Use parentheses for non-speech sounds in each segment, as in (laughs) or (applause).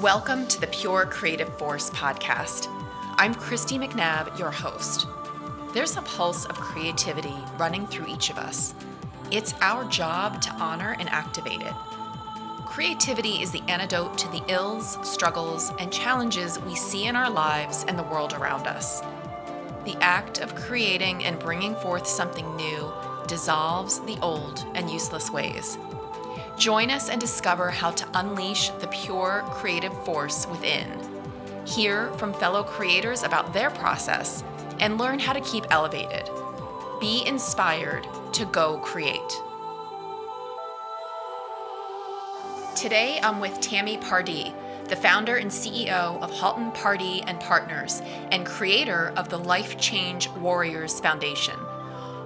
Welcome to the Pure Creative Force podcast. I'm Christy McNabb, your host. There's a pulse of creativity running through each of us. It's our job to honor and activate it. Creativity is the antidote to the ills, struggles, and challenges we see in our lives and the world around us. The act of creating and bringing forth something new dissolves the old and useless ways. Join us and discover how to unleash the pure creative force within. Hear from fellow creators about their process and learn how to keep elevated. Be inspired to go create. Today I'm with Tammy Pardee, the founder and CEO of Halton Pardee and Partners and creator of the Life Change Warriors Foundation.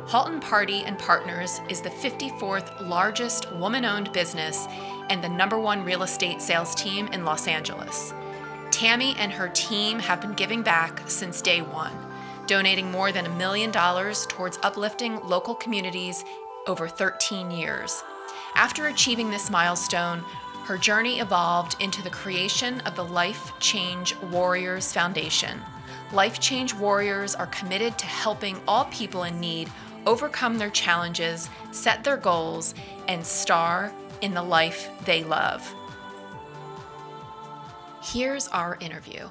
Halton Pardee and Partners is the 54th largest woman-owned business and the number one real estate sales team in Los Angeles. Tammy and her team have been giving back since day one, donating more than a million dollars towards uplifting local communities over 13 years. After achieving this milestone, her journey evolved into the creation of the Life Change Warriors Foundation. Life Change Warriors are committed to helping all people in need overcome their challenges, set their goals, and star in the life they love. Here's our interview.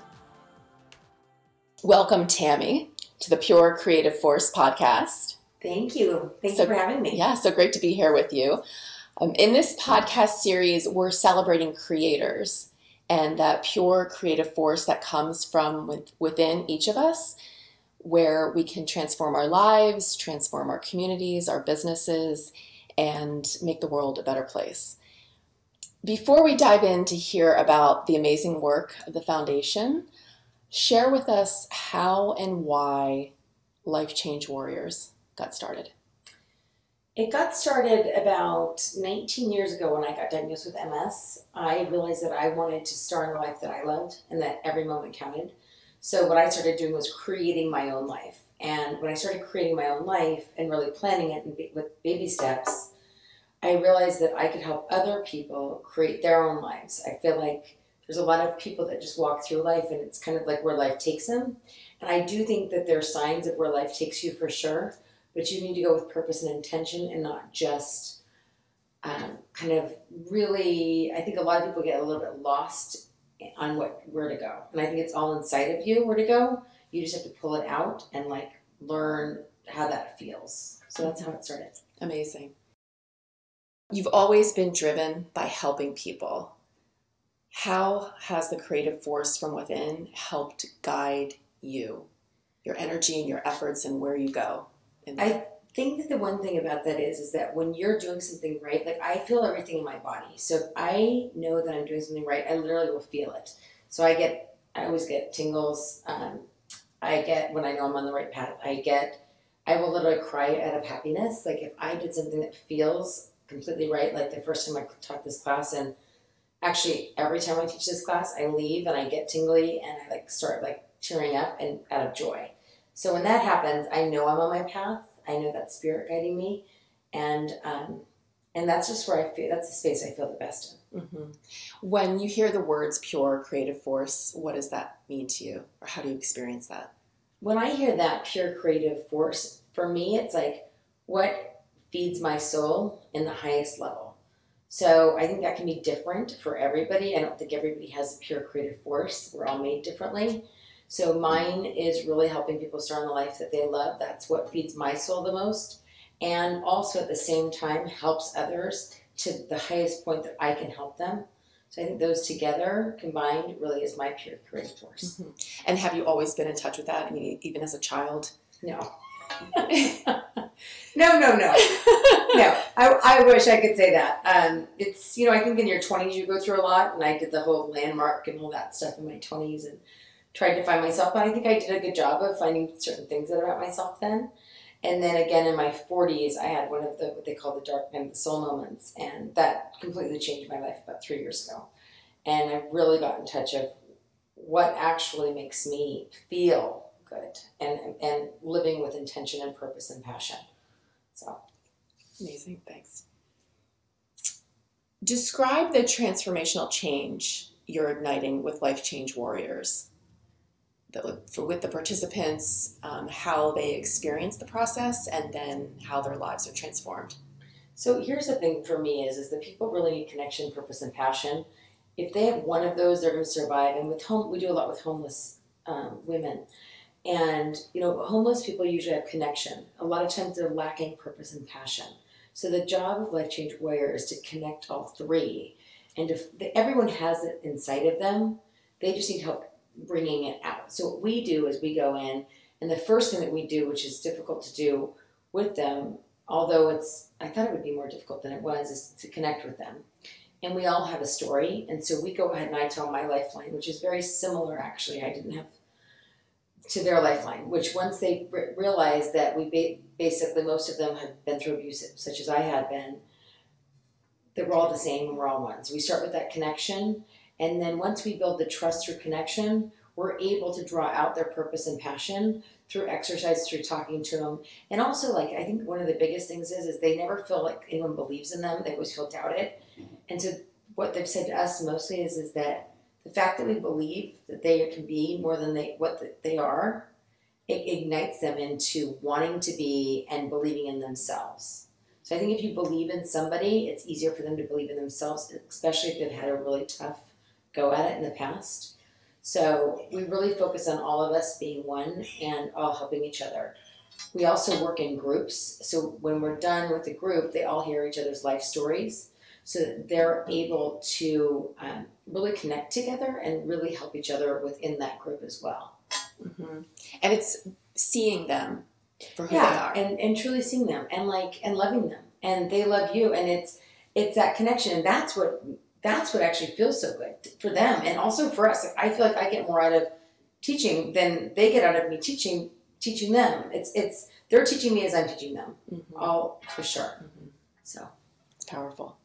Welcome, Tammy, to the Pure Creative Force podcast. Thank you. Thank So- you for having me. Yeah, so great to be here with you. Um, in this podcast series, we're celebrating creators and that pure creative force that comes from with, within each of us, where we can transform our lives, transform our communities, our businesses, and make the world a better place. Before we dive in to hear about the amazing work of the foundation, share with us how and why Life Change Warriors got started. It got started about 19 years ago when I got diagnosed with MS. I realized that I wanted to start a life that I loved and that every moment counted. So what I started doing was creating my own life. And when I started creating my own life and really planning it with baby steps, I realized that I could help other people create their own lives. I feel like there's a lot of people that just walk through life and it's kind of like where life takes them. And I do think that there are signs of where life takes you for sure but you need to go with purpose and intention and not just um, kind of really i think a lot of people get a little bit lost on what where to go and i think it's all inside of you where to go you just have to pull it out and like learn how that feels so that's how it started Amazing. You've always been driven by helping people. How has the creative force from within helped guide you, your energy and your efforts, and where you go? I think that the one thing about that is is that when you're doing something right, like I feel everything in my body. So if I know that I'm doing something right, I literally will feel it. So I get, I always get tingles. Um, I get when I know I'm on the right path. I get, I will literally cry out of happiness. Like if I did something that feels completely right, like the first time I taught this class, and actually every time I teach this class, I leave and I get tingly and I like start like tearing up and out of joy. So when that happens, I know I'm on my path. I know that spirit guiding me, and um, and that's just where I feel. That's the space I feel the best in. Mhm. When you hear the words pure creative force, what does that mean to you, or how do you experience that? When I hear that pure creative force, for me, it's like what feeds my soul in the highest level. So I think that can be different for everybody. I don't think everybody has a pure creative force. We're all made differently. So mine is really helping people start on the life that they love. That's what feeds my soul the most. And also at the same time helps others to the highest point that I can help them. So I think those together combined really is my pure creative force. Mhm. And have you always been in touch with that? I mean, even as a child? No. (laughs) no, no, no. no, I, I wish I could say that. Um, it's you know I think in your twenties you go through a lot, and I did the whole landmark and all that stuff in my twenties, and tried to find myself. But I think I did a good job of finding certain things that are about myself then. And then again in my forties, I had one of the what they call the dark night of the soul moments, and that completely changed my life about three years ago. And I really got in touch of what actually makes me feel good and and living with intention and purpose and passion. So Amazing, thanks. Describe the transformational change you're igniting with Life Change Warriors? The, for, with the participants, um, how they experience the process, and then how their lives are transformed. So here's the thing for me is is that people really need connection, purpose, and passion. If they have one of those, they're going to survive. And with home, we do a lot with homeless um, women, and you know, homeless people usually have connection. A lot of times they're lacking purpose and passion. So the job of Life Change Warrior is to connect all three, and if everyone has it inside of them, they just need help bringing it out. So what we do is we go in, and the first thing that we do, which is difficult to do with them, although it's I thought it would be more difficult than it was, is to connect with them. And we all have a story, and so we go ahead and I tell my lifeline, which is very similar actually. I didn't have to their lifeline, which once they realize that we ba- basically most of them have been through abuse, such as I had been, that we're all the same and we're all one. So we start with that connection, and then once we build the trust through connection, we're able to draw out their purpose and passion through exercise, through talking to them, and also like I think one of the biggest things is is they never feel like anyone believes in them. They always feel doubted, and so what they've said to us mostly is is that the fact that we believe that they can be more than they what they are, it ignites them into wanting to be and believing in themselves. So I think if you believe in somebody, it's easier for them to believe in themselves, especially if they've had a really tough go at it in the past. So we really focus on all of us being one and all helping each other. We also work in groups. So when we're done with the group, they all hear each other's life stories so that they're able to um, really connect together and really help each other within that group as well. Mm-hmm. And it's seeing them for who yeah, they are, and and truly seeing them and like and loving them, and they love you, and it's it's that connection, and that's what that's what actually feels so good for them, and also for us. I feel like I get more out of teaching than they get out of me teaching teaching them. It's it's they're teaching me as I'm teaching them, mm-hmm. all for sure. Mm-hmm. So it's powerful.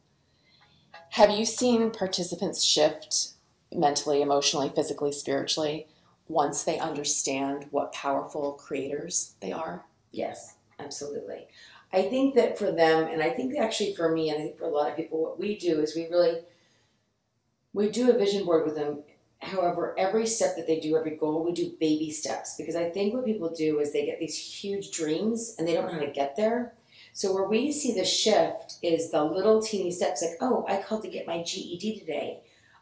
Have you seen participants shift mentally, emotionally, physically, spiritually once they understand what powerful creators they are? Yes, absolutely. I think that for them, and I think actually for me, and I think for a lot of people, what we do is we really we do a vision board with them. However, every step that they do, every goal, we do baby steps because I think what people do is they get these huge dreams and they don't know how to get there. So where we see the shift is the little teeny steps like, oh, I called to get my GED today.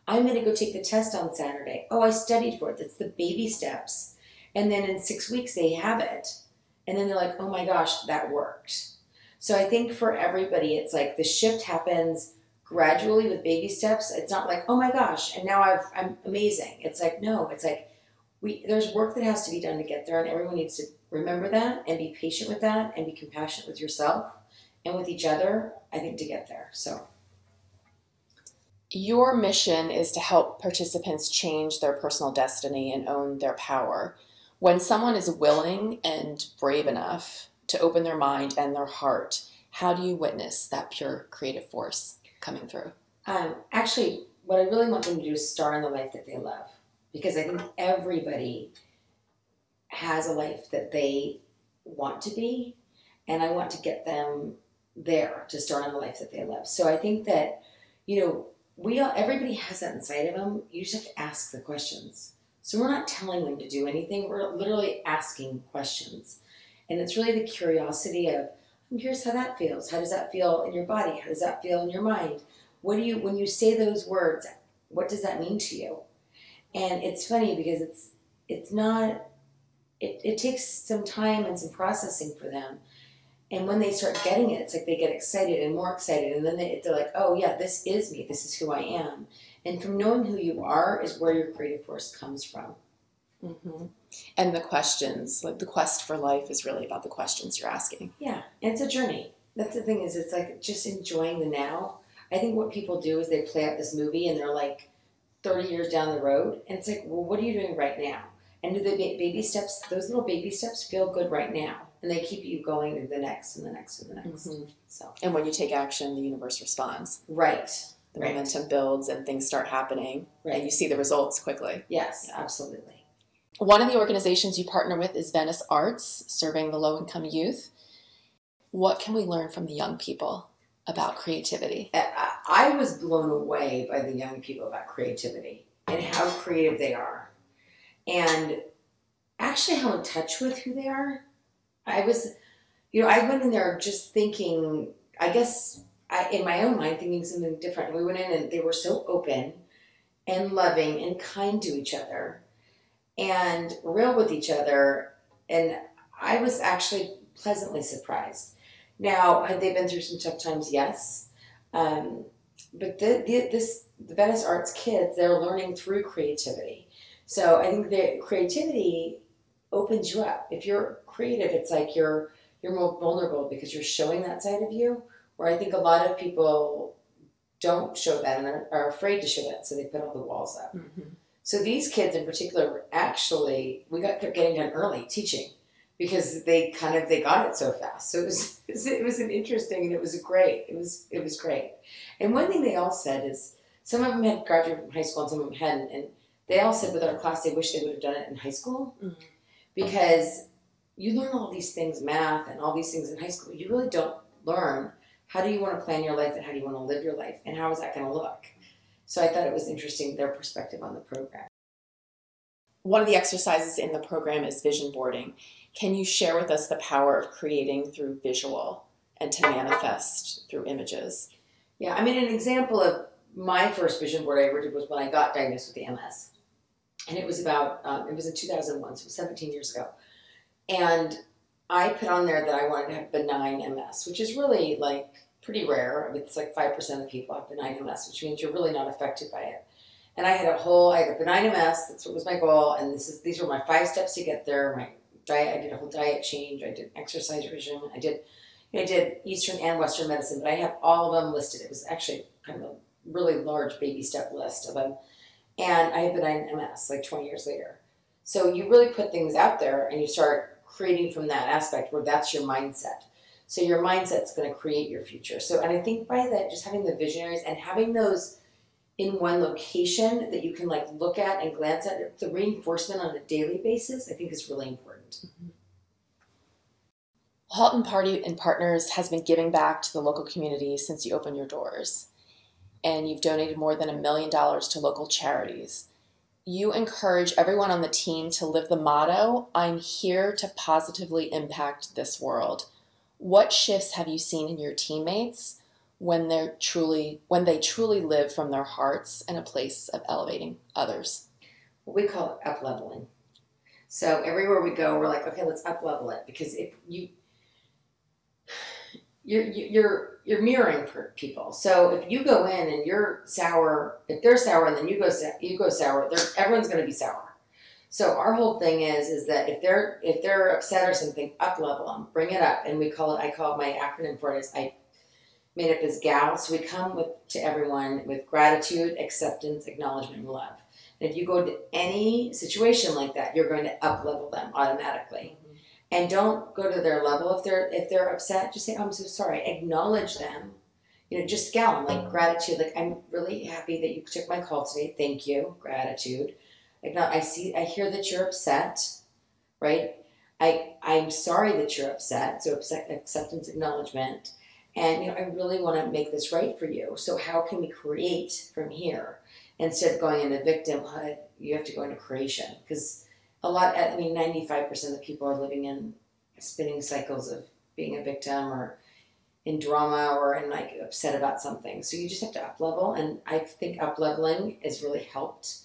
I'm going to go take the test on Saturday. Oh, I studied for it. That's the baby steps. And then in six weeks, they have it. And then they're like, oh my gosh, that worked. So I think for everybody, it's like the shift happens gradually with baby steps. It's not like, oh my gosh, and now I've, I'm amazing. It's like, no, it's like, we, there's work that has to be done to get there, and everyone needs to remember that and be patient with that and be compassionate with yourself and with each other, I think, to get there. So, your mission is to help participants change their personal destiny and own their power. When someone is willing and brave enough to open their mind and their heart, how do you witness that pure creative force coming through? Um, actually, what I really want them to do is star in the life that they love because I think everybody has a life that they want to be, and I want to get them there to start on the life that they love. So I think that, you know, we all, everybody has that inside of them. You just have to ask the questions. So we're not telling them to do anything. We're literally asking questions. And it's really the curiosity of, here's how that feels. How does that feel in your body? How does that feel in your mind? What do you, when you say those words, what does that mean to you? And it's funny because it's, it's not it, it takes some time and some processing for them. And when they start getting it, it's like they get excited and more excited. And then they, they're like, oh, yeah, this is me. This is who I am. And from knowing who you are is where your creative force comes from. Mm-hmm. And the questions, like the quest for life, is really about the questions you're asking. Yeah, and it's a journey. That's the thing is, it's like just enjoying the now. I think what people do is they play out this movie and they're like 30 years down the road, and it's like, well, what are you doing right now? And do the baby steps, those little baby steps feel good right now. And they keep you going to the next and the next and the next. Mm-hmm. So. And when you take action, the universe responds. Right. The right. momentum builds and things start happening. Right. And you see the results quickly. Yes, yeah. absolutely. One of the organizations you partner with is Venice Arts, serving the low income youth. What can we learn from the young people about creativity? I was blown away by the young people about creativity and how creative they are, and actually how in touch with who they are. I was, you know, I went in there just thinking, I guess, I, in my own mind, thinking something different. We went in and they were so open and loving and kind to each other and real with each other. And I was actually pleasantly surprised. Now, had they been through some tough times? Yes. Um, but the, the, this the Venice Arts kids, they're learning through creativity. So I think that creativity opens you up. If you're creative, it's like you're you're more vulnerable because you're showing that side of you. Where I think a lot of people don't show that and are, afraid to show that, so they put all the walls up. Mm-hmm. So these kids in particular, were actually, we got kept getting done early teaching because they kind of they got it so fast. So it was (laughs) it was an interesting and it was great. It was it was great. And one thing they all said is some of them had graduated from high school and some of them hadn't, and they all said with our class they wish they would have done it in high school Mhm. because you learn all these things, math and all these things in high school. You really don't learn how do you want to plan your life and how do you want to live your life and how is that going to look. So I thought it was interesting their perspective on the program. One of the exercises in the program is vision boarding. Can you share with us the power of creating through visual and to manifest through images? Yeah, I mean, an example of my first vision board I ever did was when I got diagnosed with MS. And it was about, um, it was in 2001, so 17 years ago. And I put on there that I wanted to have benign MS, which is really like pretty rare. I mean, it's like 5% of people have benign MS, which means you're really not affected by it. And I had a whole, I had a benign MS, that's what was my goal. And this is, these were my five steps to get there. My diet, I did a whole diet change. I did exercise regime. I did, I did Eastern and Western medicine, but I have all of them listed. It was actually kind of a really large baby step list of them. And I have benign MS like 20 years later. So you really put things out there and you start creating from that aspect where that's your mindset. So your mindset's going to create your future. So, and I think by that, just having the visionaries and having those in one location that you can like look at and glance at, the reinforcement on a daily basis, I think is really important. Mm-hmm. Halton Pardee and Partners has been giving back to the local community since you opened your doors, and you've donated more than a million dollars to local charities. You encourage everyone on the team to live the motto I'm here to positively impact this world. What shifts have you seen in your teammates when they're truly when they truly live from their hearts in a place of elevating others? What we call it up leveling. So everywhere we go, we're like, okay, let's up level it because if you you're you're you're mirroring people. So if you go in and you're sour, if they're sour and then you go you go sour, everyone's going to be sour. So our whole thing is is that if they're if they're upset or something, up level them, bring it up, and we call it. I call it my acronym for it is I made up as GAL. So we come with to everyone with gratitude, acceptance, acknowledgement, and love. And if you go to any situation like that, you're going to up level them automatically. Mm-hmm. And don't go to their level if they're if they're upset. Just say oh, i'm so sorry. Acknowledge them. You know just gal them like gratitude. Like i'm really happy that you took my call today. Thank you. Gratitude like now i see i hear that you're upset right? I i'm sorry that you're upset so acceptance acknowledgement. And you know i really want to make this right for you so how can we create from here? Instead of going into victimhood you have to go into creation because a lot i mean 95% of people are living in spinning cycles of being a victim or in drama or in like upset about something. So you just have to up level and i think up leveling has really helped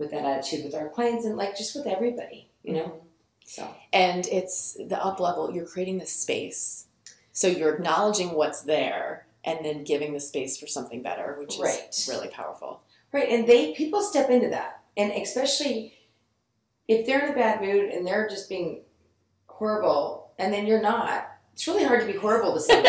with that attitude with our clients and like just with everybody you know? Mm-hmm. So. And it's the up level you're creating the space. So you're acknowledging what's there and then giving the space for something better which is Right. really powerful. Right and they people step into that. And especially if they're in a bad mood and they're just being horrible and then you're not it's really hard to be horrible to (laughs) somebody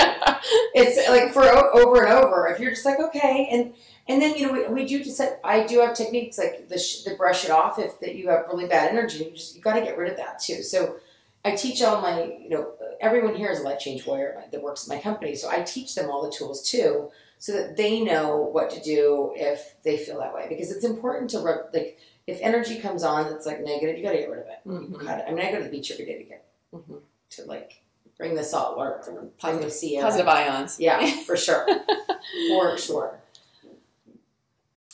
it's like for o- over and over if you're just like okay and and then you know we, we do just i do have techniques like the, sh- the brush it off if that you have really bad energy you just you got to get rid of that too so i teach all my you know everyone here is a life change warrior that works at my company so i teach them all the tools too so that they know what to do if they feel that way because it's important to like if energy comes on that's like negative you got to get rid of it Mhm. it i mean i go to the beach every day to get Mhm. to like bring the salt water positive sea positive ions Yeah, (laughs) for sure. for sure.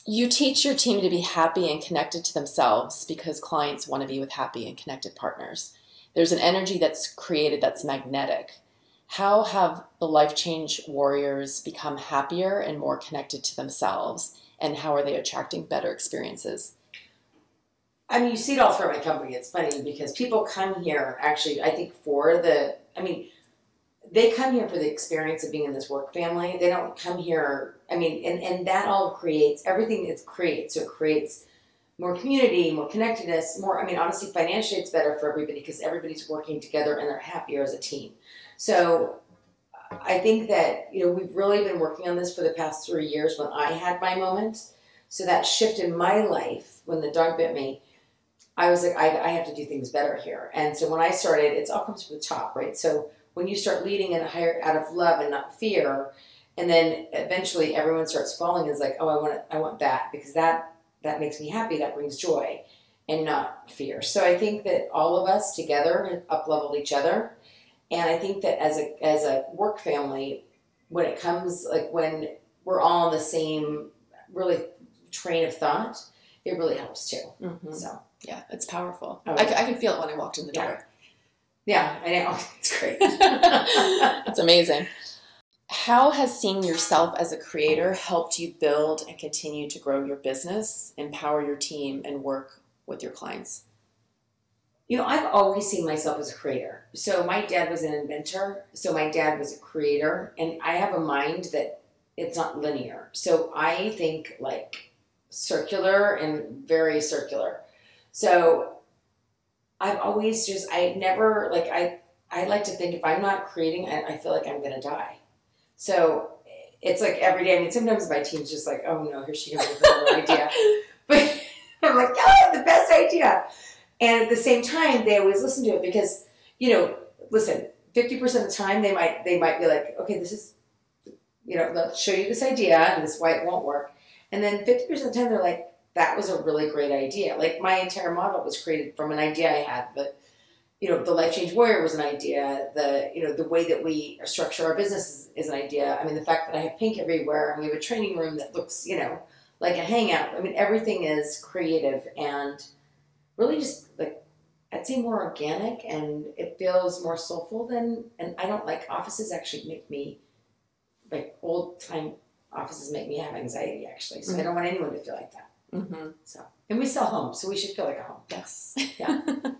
You teach your team to be happy and connected to themselves because clients want to be with happy and connected partners. There's an energy that's created that's magnetic. How have the life change warriors become happier and more connected to themselves? And how are they attracting better experiences? I mean, you see it all throughout my company. It's funny because people come here actually, I think, for the, I mean, they come here for the experience of being in this work family. They don't come here, I mean, and, and that all creates everything it creates. So it creates more community, more connectedness, more, I mean, honestly, financially, it's better for everybody because everybody's working together and they're happier as a team. So I think that, you know, we've really been working on this for the past three years when I had my moment. So that shift in my life when the dog bit me, I was like, I, I have to do things better here. And so when I started, it's all comes from the top, right? So when you start leading in a higher out of love and not fear, and then eventually everyone starts falling is like, oh, I want it, I want that because that that makes me happy, that brings joy, and not fear. So I think that all of us together have up leveled each other, and I think that as a as a work family, when it comes like when we're all on the same really train of thought, it really helps too. Mm-hmm. So yeah, it's powerful. Oh, I, I can feel it when I walked in the door. Yeah, I know. (laughs) It's great. (laughs) It's amazing. How has seeing yourself as a creator helped you build and continue to grow your business, empower your team, and work with your clients? You know, I've always seen myself as a creator. So my dad was an inventor. So my dad was a creator, and I have a mind that it's not linear. So I think like circular and very circular. So I've always just I never like I I like to think if I'm not creating, I, I feel like I'm gonna die. So it's like every day. I mean, sometimes my team's just like, oh no, here she comes with another idea. (laughs) But I'm like, oh, I have the best idea. And at the same time, they always listen to it because you know, listen, fifty percent of the time they might they might be like, okay, this is, you know, let's show you this idea and this why it won't work. And then fifty percent of the time they're like, that was a really great idea. Like my entire model was created from an idea I had, but you know, the life change warrior was an idea. The you know the way that we structure our business is, is, an idea. I mean, the fact that I have pink everywhere and we have a training room that looks you know like a hangout. I mean, everything is creative and really just like I'd say more organic and it feels more soulful than. And I don't like offices. Actually, make me like old time offices make me have anxiety. Actually, so mm-hmm. I don't want anyone to feel like that. Mm-hmm. So, and we sell homes, so we should feel like a home. Yes. Yeah. (laughs)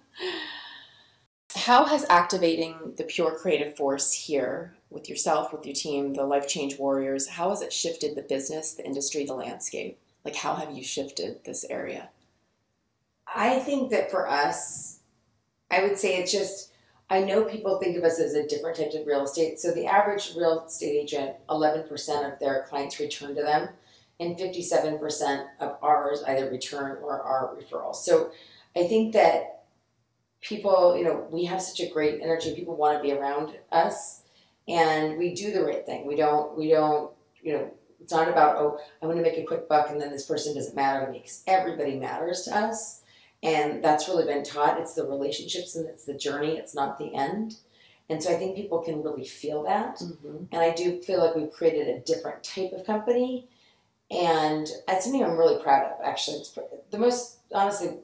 How has activating the pure creative force here with yourself, with your team, the Life Change Warriors, how has it shifted the business, the industry, the landscape? Like, how have you shifted this area? I think that for us, I would say it's just, I know people think of us as a different type of real estate. So the average real estate agent, 11% of their clients return to them and 57% of ours either return or are referrals. So I think that people, you know, we have such a great energy. People want to be around us and we do the right thing. We don't, we don't, you know, it's not about, oh, I want to make a quick buck and then this person doesn't matter to me because everybody matters to us. And that's really been taught. It's the relationships and it's the journey, it's not the end. And so I think people can really feel that. Mm-hmm. And I do feel like we've created a different type of company and that's something I'm really proud of. Actually, it's the most honestly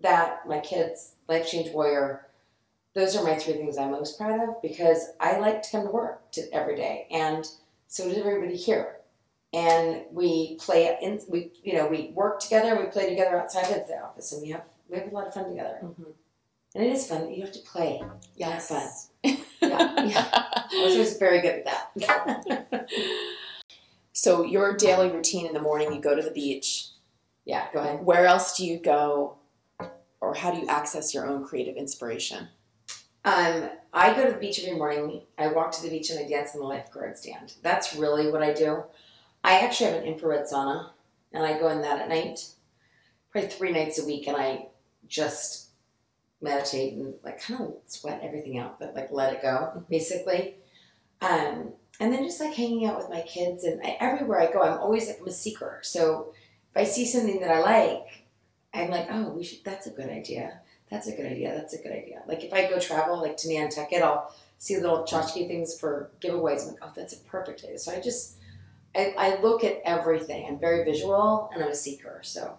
that my kids, Life Change Warrior, those are my three things I'm most proud of because I like to come to work to, every day, and so does everybody here. And we play in, we you know we work together, we play together outside of the office, and we have we have a lot of fun together. Mm-hmm. And it is fun. You have to play. Yes. Fun. (laughs) yeah, yeah. I was just very good at that. (laughs) So your daily routine in the morning, you go to the beach. Yeah, go ahead. Where else do you go, or how do you access your own creative inspiration? Um, I go to the beach every morning. I walk to the beach and I dance in the lifeguard stand. That's really what I do. I actually have an infrared sauna, and I go in that at night, probably three nights a week, and I just meditate and like kind of sweat everything out, but like let it go, basically. Um, and then just like hanging out with my kids and I, everywhere I go, I'm always like I'm a seeker. So if I see something that I like, I'm like, oh, we should. That's a good idea. That's a good idea. That's a good idea. Like if I go travel, like to Nantucket, I'll see little tchotchke things for giveaways. I'm like, oh, that's a perfect idea. So I just, I, I look at everything. I'm very visual and I'm a seeker. So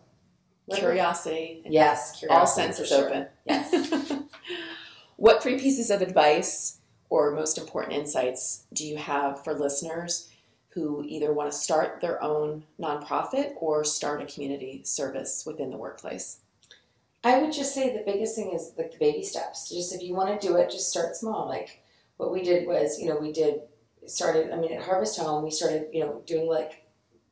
curiosity. Yes, all senses sure. open. Yes. (laughs) what three pieces of advice or most important insights do you have for listeners who either want to start their own nonprofit or start a community service within the workplace? I would just say the biggest thing is like the baby steps. Just if you want to do it, just start small. Like what we did was, you know, we did started. I mean, at Harvest Home, we started, you know, doing like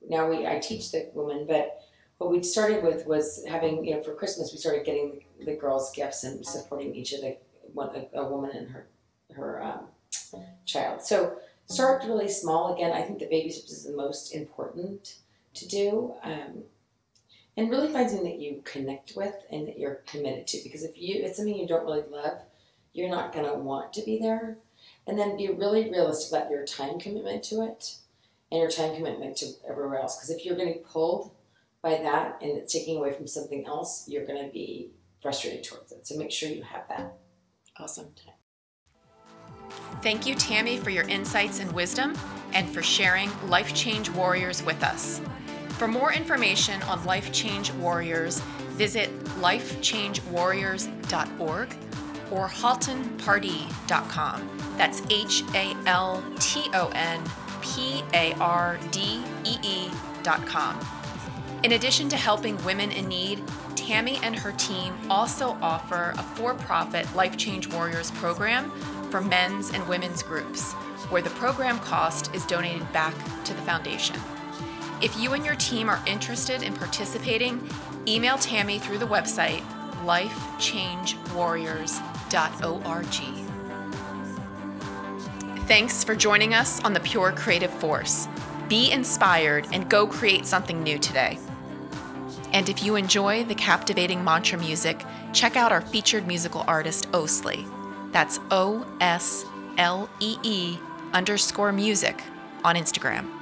now we I teach the women, but what we started with was having, you know, for Christmas we started getting the, the girls gifts and supporting each of the one a, a woman and her her um, child. So start really small. Again, I think the baby steps is the most important to do. Um, and really find something that you connect with and that you're committed to. Because if you it's something you don't really love, you're not gonna want to be there. And then be really realistic about your time commitment to it and your time commitment to everywhere else. Because if you're getting pulled by that and it's taking away from something else, you're gonna be frustrated towards it. So make sure you have that. Awesome. Thank you, Tammy, for your insights and wisdom and for sharing Life Change Warriors with us. For more information on Life Change Warriors, visit lifechangewarriors.org or haltonpardee.com. That's H A L T O N P A R D E E.com. In addition to helping women in need, Tammy and her team also offer a for profit Life Change Warriors program for men's and women's groups, where the program cost is donated back to the foundation. If you and your team are interested in participating, email Tammy through the website lifechangewarriors.org. Thanks for joining us on the Pure Creative Force. Be inspired and go create something new today. And if you enjoy the captivating mantra music, check out our featured musical artist, Oslee. That's O S L E E underscore music on Instagram.